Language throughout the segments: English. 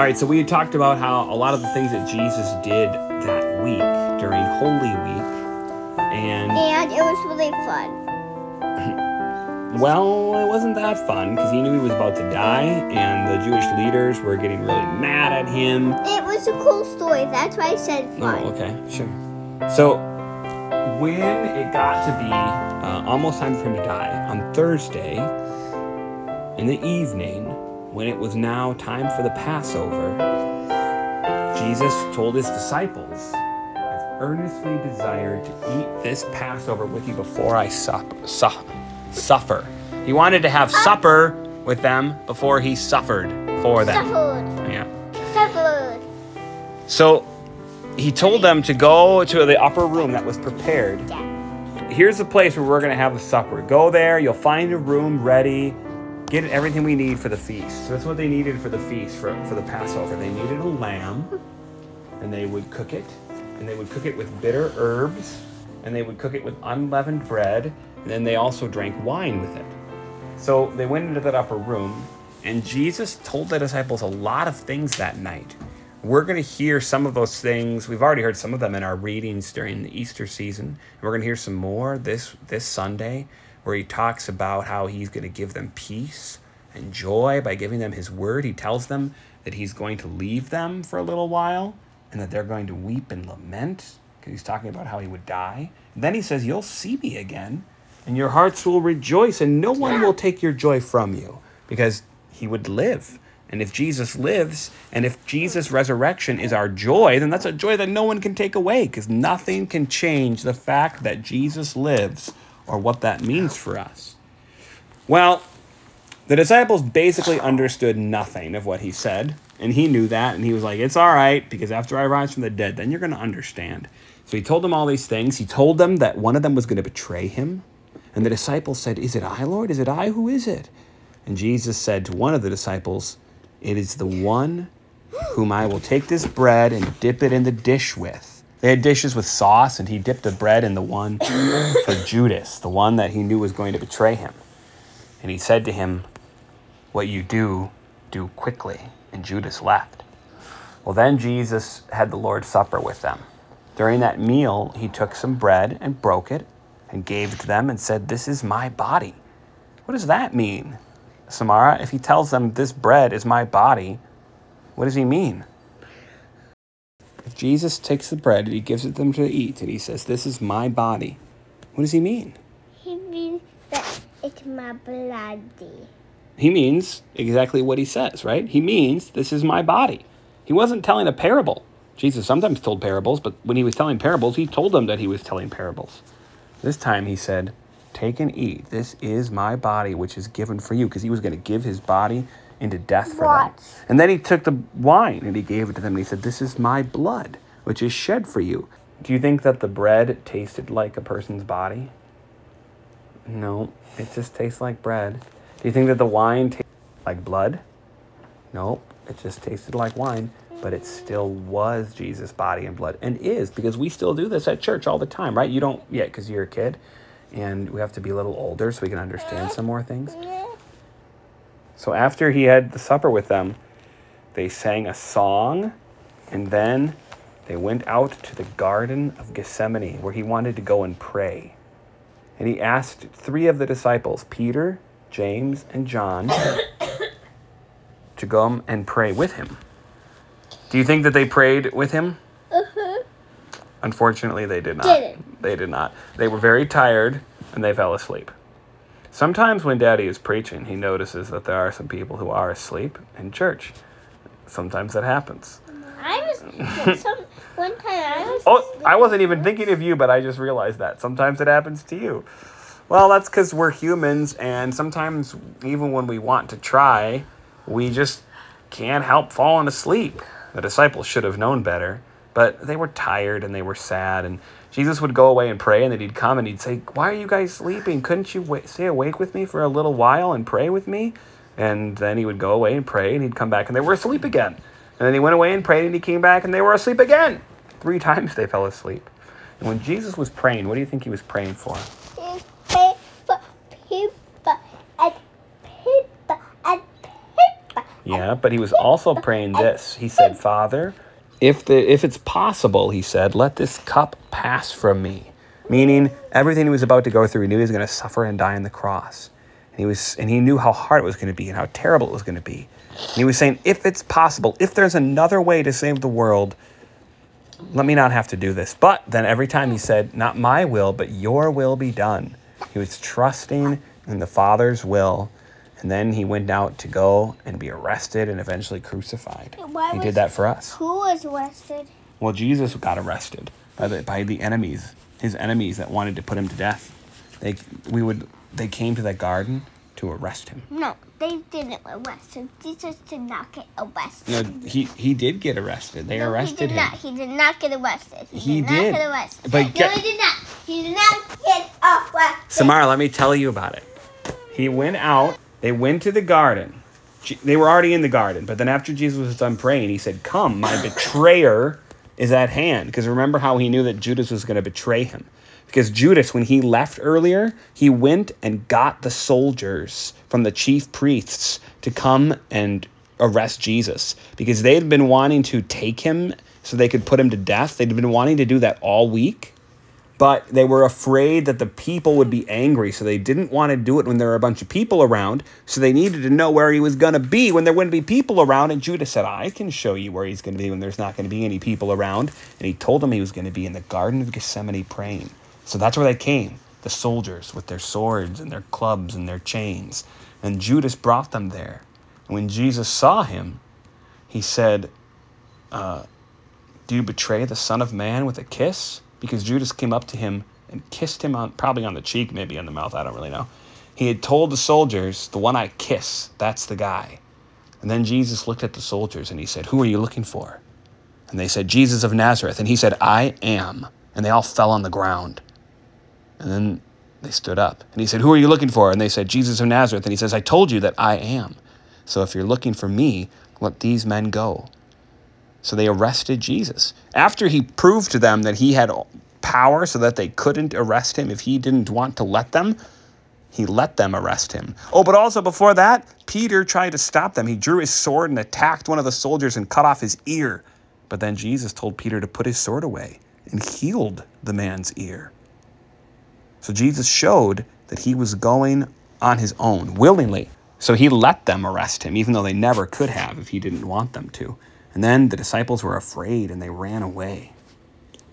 All right, so we had talked about how a lot of the things that Jesus did that week during Holy Week, and And it was really fun. well, it wasn't that fun because he knew he was about to die, and the Jewish leaders were getting really mad at him. It was a cool story. That's why I said fun. Oh, okay, sure. So when it got to be uh, almost time for him to die on Thursday in the evening, when it was now time for the Passover, Jesus told his disciples, "I've earnestly desired to eat this Passover with you before I sup, su- suffer." He wanted to have supper with them before he suffered for them. Suffered. Yeah. Suffered. So he told them to go to the upper room that was prepared. Yeah. Here's the place where we're going to have the supper. Go there, you'll find a room ready, get everything we need for the feast. So that's what they needed for the feast, for, for the Passover. They needed a lamb, and they would cook it, and they would cook it with bitter herbs, and they would cook it with unleavened bread, and then they also drank wine with it. So they went into that upper room, and Jesus told the disciples a lot of things that night. We're going to hear some of those things. We've already heard some of them in our readings during the Easter season. We're going to hear some more this this Sunday where he talks about how he's going to give them peace and joy by giving them his word. He tells them that he's going to leave them for a little while and that they're going to weep and lament because he's talking about how he would die. And then he says, "You'll see me again." and your hearts will rejoice, and no one will take your joy from you because he would live. And if Jesus lives, and if Jesus' resurrection is our joy, then that's a joy that no one can take away because nothing can change the fact that Jesus lives or what that means for us. Well, the disciples basically understood nothing of what he said, and he knew that, and he was like, It's all right, because after I rise from the dead, then you're going to understand. So he told them all these things. He told them that one of them was going to betray him. And the disciples said, Is it I, Lord? Is it I? Who is it? And Jesus said to one of the disciples, It is the one whom I will take this bread and dip it in the dish with. They had dishes with sauce, and he dipped the bread in the one for Judas, the one that he knew was going to betray him. And he said to him, What you do, do quickly. And Judas left. Well, then Jesus had the Lord's Supper with them. During that meal, he took some bread and broke it and gave it to them and said, This is my body. What does that mean, Samara? If he tells them, This bread is my body, what does he mean? If Jesus takes the bread and he gives it them to eat and he says, This is my body, what does he mean? He means that it's my bloody. He means exactly what he says, right? He means, This is my body. He wasn't telling a parable. Jesus sometimes told parables, but when he was telling parables, he told them that he was telling parables. This time he said, Take and eat. This is my body, which is given for you, because he was going to give his body into death for them. And then he took the wine and he gave it to them, and he said, This is my blood, which is shed for you. Do you think that the bread tasted like a person's body? No, it just tastes like bread. Do you think that the wine tasted like blood? Nope, it just tasted like wine, but it still was Jesus' body and blood, and is because we still do this at church all the time, right? You don't yet because you're a kid, and we have to be a little older so we can understand some more things. So after he had the supper with them, they sang a song, and then they went out to the Garden of Gethsemane where he wanted to go and pray. And he asked three of the disciples, Peter, James, and John, to go and pray with him. Do you think that they prayed with him? Uh-huh. Unfortunately, they did not. Didn't. They did not. They were very tired and they fell asleep. Sometimes when Daddy is preaching, he notices that there are some people who are asleep in church. Sometimes that happens. I was some one time I was Oh, I wasn't even thinking of you, but I just realized that. Sometimes it happens to you. Well, that's because we're humans, and sometimes, even when we want to try, we just can't help falling asleep. The disciples should have known better, but they were tired and they were sad. And Jesus would go away and pray, and then he'd come and he'd say, Why are you guys sleeping? Couldn't you stay awake with me for a little while and pray with me? And then he would go away and pray, and he'd come back, and they were asleep again. And then he went away and prayed, and he came back, and they were asleep again. Three times they fell asleep. And when Jesus was praying, what do you think he was praying for? paper, paper, and paper, and paper. Yeah, but he was also praying this. He said, Father, if the if it's possible, he said, let this cup pass from me. Meaning everything he was about to go through, he knew he was going to suffer and die on the cross. And he was and he knew how hard it was going to be and how terrible it was going to be. And he was saying, if it's possible, if there's another way to save the world, let me not have to do this. But then every time he said, not my will, but your will be done. He was trusting in the Father's will. And then he went out to go and be arrested and eventually crucified. Why he was- did that for us. Who was arrested? Well, Jesus got arrested by the by the enemies, his enemies that wanted to put him to death. They we would they came to that garden to arrest him. No, they didn't arrest him. Jesus did not get arrested. No, he he did get arrested. They No, arrested he did him. not. He did not get arrested. He, He did, did. not get arrested. But no, get- he did not. He did not get arrested. Samara, let me tell you about it. He went out, they went to the garden. They were already in the garden, but then after Jesus was done praying, he said, Come, my betrayer is at hand. Because remember how he knew that Judas was going to betray him. Because Judas, when he left earlier, he went and got the soldiers from the chief priests to come and arrest Jesus. Because they had been wanting to take him so they could put him to death. They'd been wanting to do that all week but they were afraid that the people would be angry, so they didn't want to do it when there were a bunch of people around. So they needed to know where he was going to be when there wouldn't be people around. And Judas said, I can show you where he's going to be when there's not going to be any people around. And he told them he was going to be in the Garden of Gethsemane praying. So that's where they came the soldiers with their swords and their clubs and their chains. And Judas brought them there. And when Jesus saw him, he said, uh, Do you betray the Son of Man with a kiss? Because Judas came up to him and kissed him on probably on the cheek, maybe on the mouth, I don't really know. He had told the soldiers, The one I kiss, that's the guy. And then Jesus looked at the soldiers and he said, Who are you looking for? And they said, Jesus of Nazareth. And he said, I am. And they all fell on the ground. And then they stood up. And he said, Who are you looking for? And they said, Jesus of Nazareth. And he says, I told you that I am. So if you're looking for me, let these men go. So they arrested Jesus. After he proved to them that he had power so that they couldn't arrest him if he didn't want to let them, he let them arrest him. Oh, but also before that, Peter tried to stop them. He drew his sword and attacked one of the soldiers and cut off his ear. But then Jesus told Peter to put his sword away and healed the man's ear. So Jesus showed that he was going on his own willingly. So he let them arrest him, even though they never could have if he didn't want them to. And then the disciples were afraid and they ran away.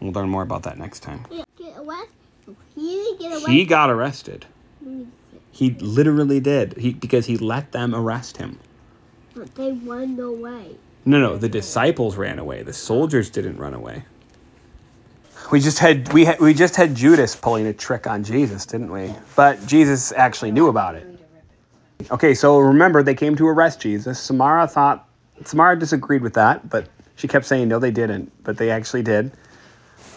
We'll learn more about that next time. He didn't get arrested. He got arrested. He literally did. He because he let them arrest him. But they ran away. No, no, the disciples ran away. The soldiers didn't run away. We just had we had, we just had Judas pulling a trick on Jesus, didn't we? But Jesus actually knew about it. Okay, so remember they came to arrest Jesus. Samara thought Samara disagreed with that, but she kept saying no, they didn't, but they actually did.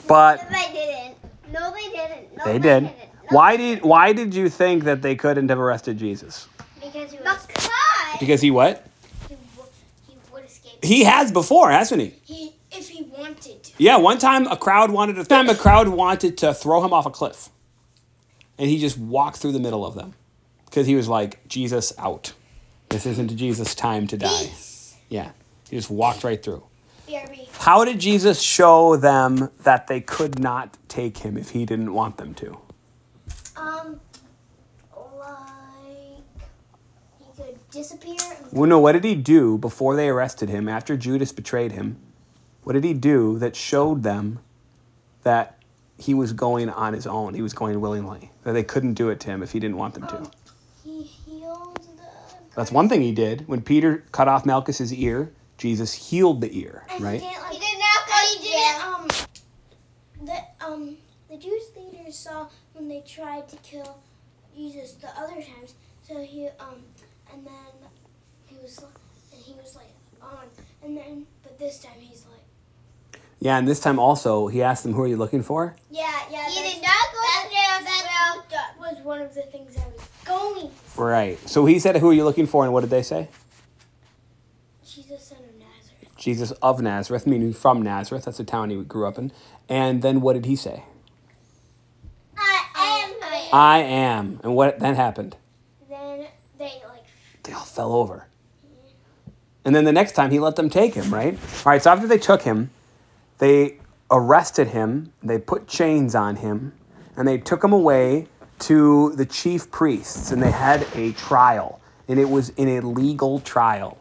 But No, they didn't. No, they didn't. No, they did. didn't. No, Why did why did you think that they couldn't have arrested Jesus? Because he was. Because Because he what? he, w- he would escape. He has before, hasn't he? He, if he wanted to. Yeah, one time a crowd wanted to time a crowd wanted to throw him off a cliff. And he just walked through the middle of them. Because he was like, Jesus out. This isn't Jesus' time to die. Peace. Yeah. He just walked right through. BRB. How did Jesus show them that they could not take him if he didn't want them to? Um, like he could disappear. Well, no, what did he do before they arrested him, after Judas betrayed him? What did he do that showed them that he was going on his own? He was going willingly, that they couldn't do it to him if he didn't want them to? he healed the. That's one thing he did. When Peter cut off Malchus's ear, Jesus healed the ear, right? He did not go he didn't, um, the, um, the Jewish leaders saw when they tried to kill Jesus the other times. So he, um, and then he was, and he was like on, and then, but this time he's like, Yeah, and this time also, he asked them, Who are you looking for? yeah, yeah. He did not go to jail. That, that was one of the things I was going. Right. So he said, Who are you looking for? And what did they say? Jesus, son of Nazareth. Jesus of Nazareth, meaning from Nazareth. That's the town he grew up in. And then what did he say? I am. I I am. And what then happened? Then they like They all fell over. And then the next time he let them take him, right? All right, so after they took him, they arrested him, they put chains on him, and they took him away to the chief priests, and they had a trial. And it was an illegal trial.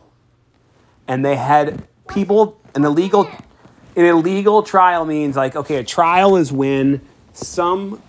And they had people, an illegal, an illegal trial means like, okay, a trial is when some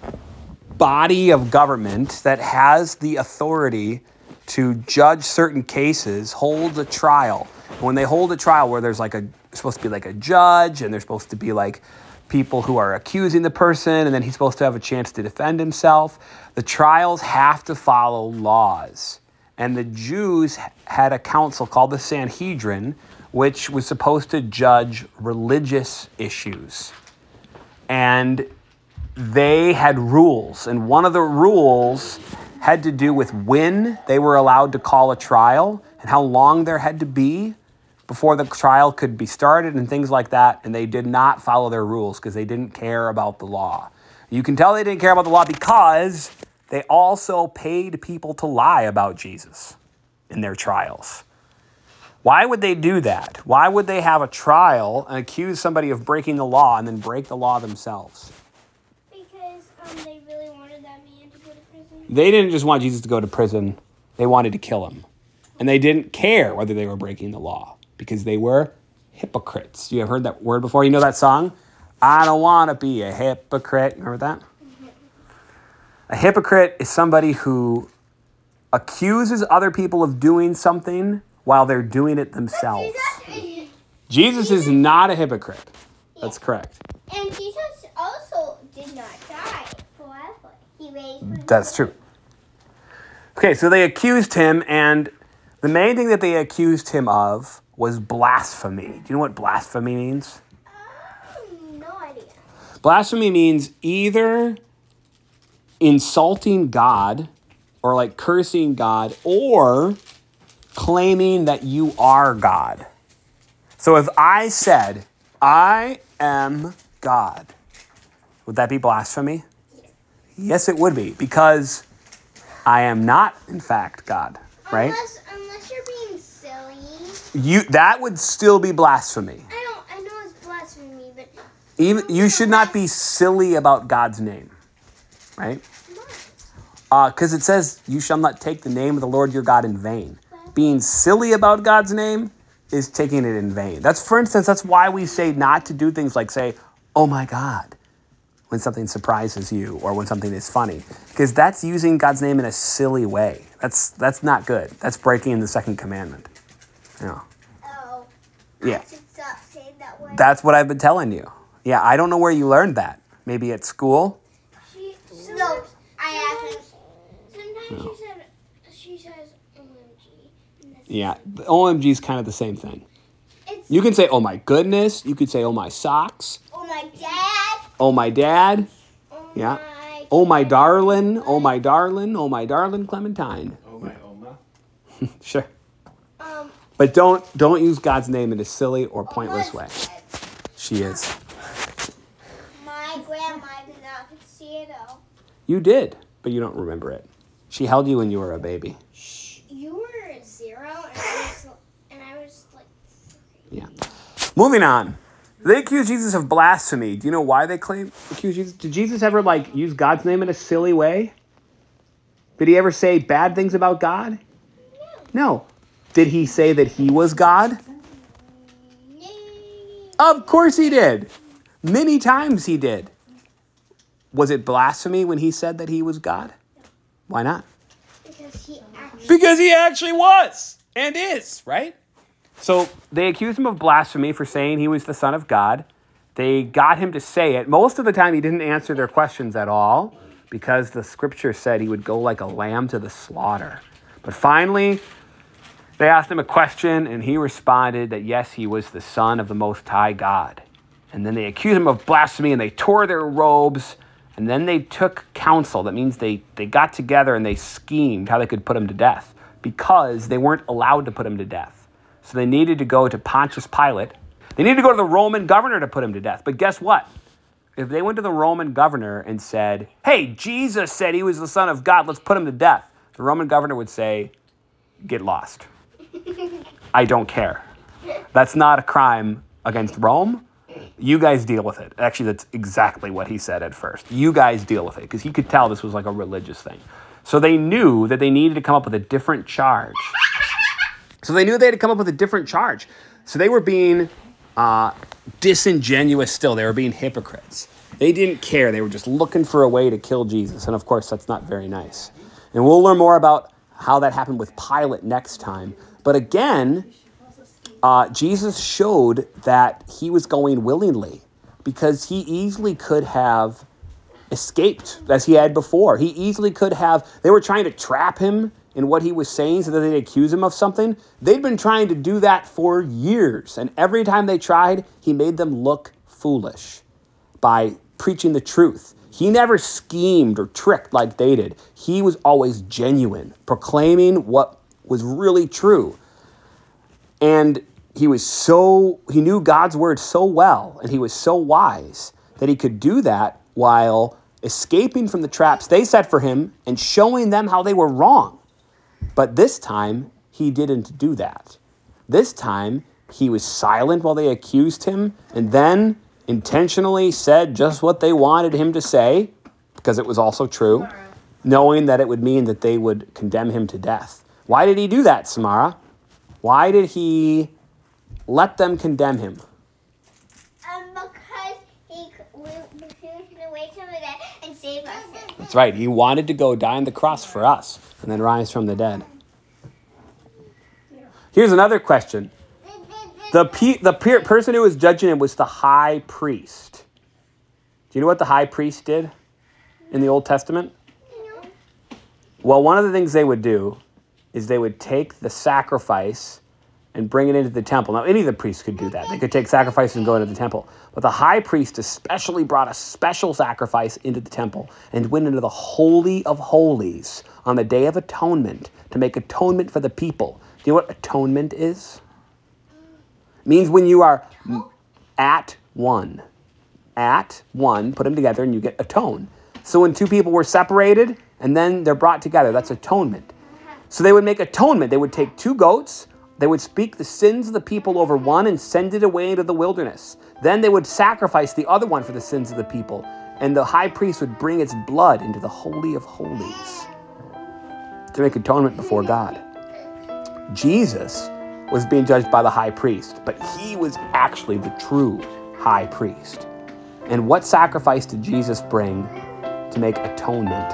body of government that has the authority to judge certain cases holds a trial. When they hold a trial where there's like a supposed to be like a judge and there's supposed to be like people who are accusing the person and then he's supposed to have a chance to defend himself, the trials have to follow laws. And the Jews had a council called the Sanhedrin, which was supposed to judge religious issues. And they had rules. And one of the rules had to do with when they were allowed to call a trial and how long there had to be before the trial could be started and things like that. And they did not follow their rules because they didn't care about the law. You can tell they didn't care about the law because they also paid people to lie about Jesus in their trials. Why would they do that? Why would they have a trial and accuse somebody of breaking the law and then break the law themselves? Because um, they really wanted that man to go to prison. They didn't just want Jesus to go to prison, they wanted to kill him. And they didn't care whether they were breaking the law because they were hypocrites. You have heard that word before? You know that song? I don't want to be a hypocrite. Remember that? A hypocrite is somebody who accuses other people of doing something while they're doing it themselves. Jesus Jesus is not a hypocrite. That's correct. And Jesus also did not die forever. He raised That's true. Okay, so they accused him, and the main thing that they accused him of was blasphemy. Do you know what blasphemy means? No idea. Blasphemy means either insulting God or like cursing God or claiming that you are God. So if I said, I am God, would that be blasphemy? Yes, it would be because I am not, in fact, God, right? Unless, unless you're being silly. You that would still be blasphemy. I don't. I know it's blasphemy, but Even you should not be silly about God's name, right? Because uh, it says, "You shall not take the name of the Lord your God in vain." Being silly about God's name is taking it in vain. That's, for instance, that's why we say not to do things like say, "Oh my God," when something surprises you or when something is funny, because that's using God's name in a silly way. That's that's not good. That's breaking the second commandment. Yeah. oh, Yeah. I should stop saying that word. That's what I've been telling you. Yeah, I don't know where you learned that. Maybe at school. She, no, I asked. Sometimes she said she says OMG. and Yeah, OMG is kind of the same thing. It's You can say, oh my goodness. You could say, oh my socks. oh my dad. Oh my dad. Oh Yeah. my. Oh my darling. Oh my darling. Oh my darling Clementine. Oh my Oma. Sure. But don't don't use God's name in a silly or oh, pointless way. She is. My grandma did not see it all. You did, but you don't remember it. She held you when you were a baby. You were zero, and I was, and I was like. Yeah. Moving on. They accuse Jesus of blasphemy. Do you know why they claim accuse Jesus? Did Jesus ever like use God's name in a silly way? Did he ever say bad things about God? No. Did he say that he was God? Of course he did. Many times he did. Was it blasphemy when he said that he was God? Why not? Because he actually. Was and is, right? So they accused him of blasphemy for saying he was the Son of God. They got him to say it. Most of the time, he didn't answer their questions at all because the scripture said he would go like a lamb to the slaughter. But finally, they asked him a question, and he responded that yes, he was the Son of the Most High God. And then they accused him of blasphemy and they tore their robes. And then they took counsel. That means they, they got together and they schemed how they could put him to death because they weren't allowed to put him to death. So they needed to go to Pontius Pilate. They needed to go to the Roman governor to put him to death. But guess what? If they went to the Roman governor and said, hey, Jesus said he was the Son of God, let's put him to death, the Roman governor would say, get lost. I don't care. That's not a crime against Rome. You guys deal with it. Actually, that's exactly what he said at first. You guys deal with it because he could tell this was like a religious thing. So they knew that they needed to come up with a different charge. So they knew they had to come up with a different charge. So they were being uh, disingenuous still. They were being hypocrites. They didn't care. They were just looking for a way to kill Jesus. And of course, that's not very nice. And we'll learn more about how that happened with Pilate next time. But again, uh, Jesus showed that he was going willingly because he easily could have escaped as he had before. He easily could have, they were trying to trap him in what he was saying so that they'd accuse him of something. They'd been trying to do that for years. And every time they tried, he made them look foolish by preaching the truth. He never schemed or tricked like they did. He was always genuine, proclaiming what was really true. And he was so, he knew God's word so well, and he was so wise that he could do that while escaping from the traps they set for him and showing them how they were wrong. But this time, he didn't do that. This time, he was silent while they accused him and then intentionally said just what they wanted him to say, because it was also true, knowing that it would mean that they would condemn him to death. Why did he do that, Samara? Why did he let them condemn him? Um, because he, we, he was going to wake from the dead and save us. That's right. He wanted to go die on the cross for us and then rise from the dead. Here's another question. The, pe- the pe- person who was judging him was the high priest. Do you know what the high priest did in the Old Testament? Well, one of the things they would do is they would take the sacrifice and bring it into the temple. Now, any of the priests could do that. They could take sacrifice and go into the temple. But the high priest especially brought a special sacrifice into the temple and went into the Holy of Holies on the Day of Atonement to make atonement for the people. Do you know what atonement is? Means when you are at one. At one, put them together and you get atone. So when two people were separated and then they're brought together, that's atonement. So they would make atonement. They would take two goats, they would speak the sins of the people over one and send it away into the wilderness. Then they would sacrifice the other one for the sins of the people, and the high priest would bring its blood into the Holy of Holies to make atonement before God. Jesus was being judged by the high priest, but he was actually the true high priest. And what sacrifice did Jesus bring to make atonement?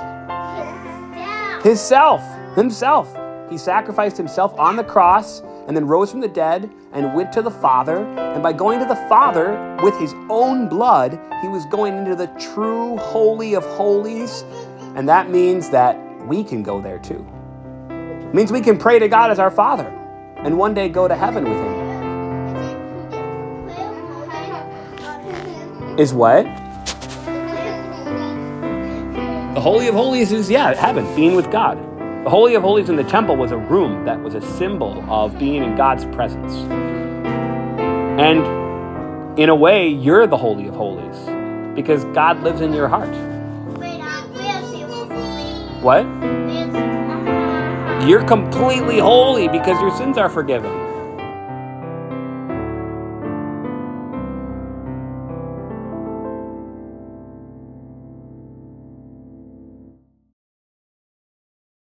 His self, himself. He sacrificed himself on the cross and then rose from the dead and went to the Father. And by going to the Father with his own blood, he was going into the true Holy of Holies. And that means that we can go there too. It means we can pray to God as our Father and one day go to heaven with him. Is what? The Holy of Holies is, yeah, heaven, being with God. The Holy of Holies in the temple was a room that was a symbol of being in God's presence. And in a way, you're the Holy of Holies because God lives in your heart. What? You're completely holy because your sins are forgiven.